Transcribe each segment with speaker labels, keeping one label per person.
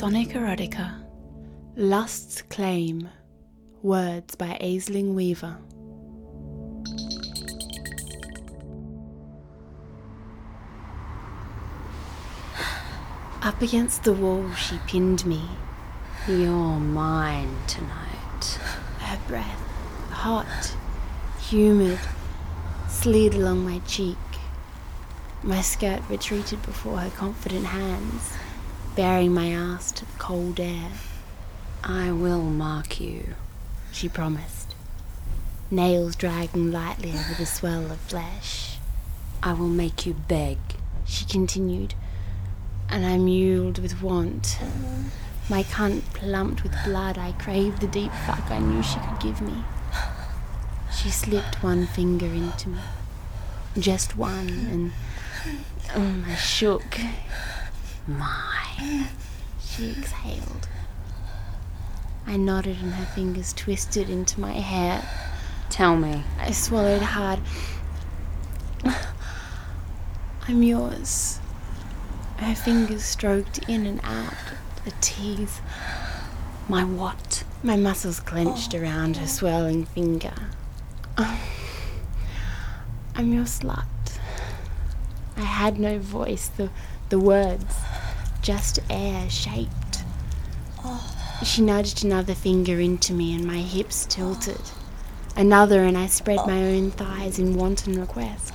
Speaker 1: Sonic Erotica Lust's Claim Words by Aisling Weaver. Up against the wall, she pinned me.
Speaker 2: You're mine tonight.
Speaker 1: Her breath, hot, humid, slid along my cheek. My skirt retreated before her confident hands, baring my ass to the cold air.
Speaker 2: I will mark you,
Speaker 1: she promised, nails dragging lightly over the swell of flesh.
Speaker 2: I will make you beg,
Speaker 1: she continued, and I mewed with want. My cunt plumped with blood, I craved the deep fuck I knew she could give me. She slipped one finger into me, just one, and um, I shook.
Speaker 2: Mine,
Speaker 1: she exhaled. I nodded and her fingers twisted into my hair.
Speaker 2: Tell me.
Speaker 1: I swallowed hard. I'm yours. Her fingers stroked in and out, the teeth.
Speaker 2: My what?
Speaker 1: My muscles clenched around her swirling finger. I'm your slut. I had no voice, the, the words, just air shaped. She nudged another finger into me and my hips tilted. Another and I spread my own thighs in wanton request.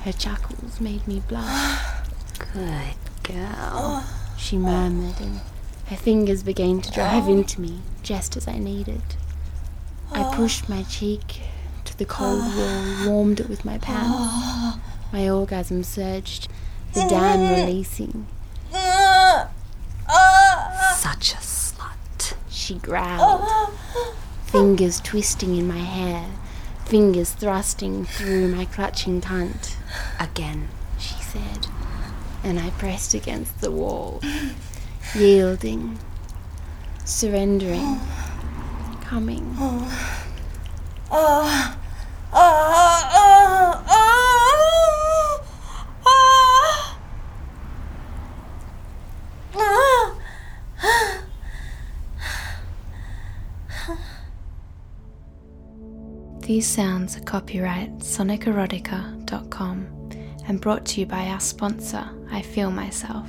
Speaker 1: Her chuckles made me blush.
Speaker 2: Good girl,
Speaker 1: she murmured and her fingers began to drive into me just as I needed. I pushed my cheek to the cold wall, warmed it with my pants. My orgasm surged, the mm-hmm. dam releasing. Mm-hmm.
Speaker 2: Such a slut,
Speaker 1: she growled, mm-hmm. fingers twisting in my hair, fingers thrusting through my clutching cunt.
Speaker 2: Again,
Speaker 1: she said, and I pressed against the wall, yielding, surrendering, coming.
Speaker 3: Oh.
Speaker 1: These sounds are copyright sonicerotica.com and brought to you by our sponsor, I Feel Myself.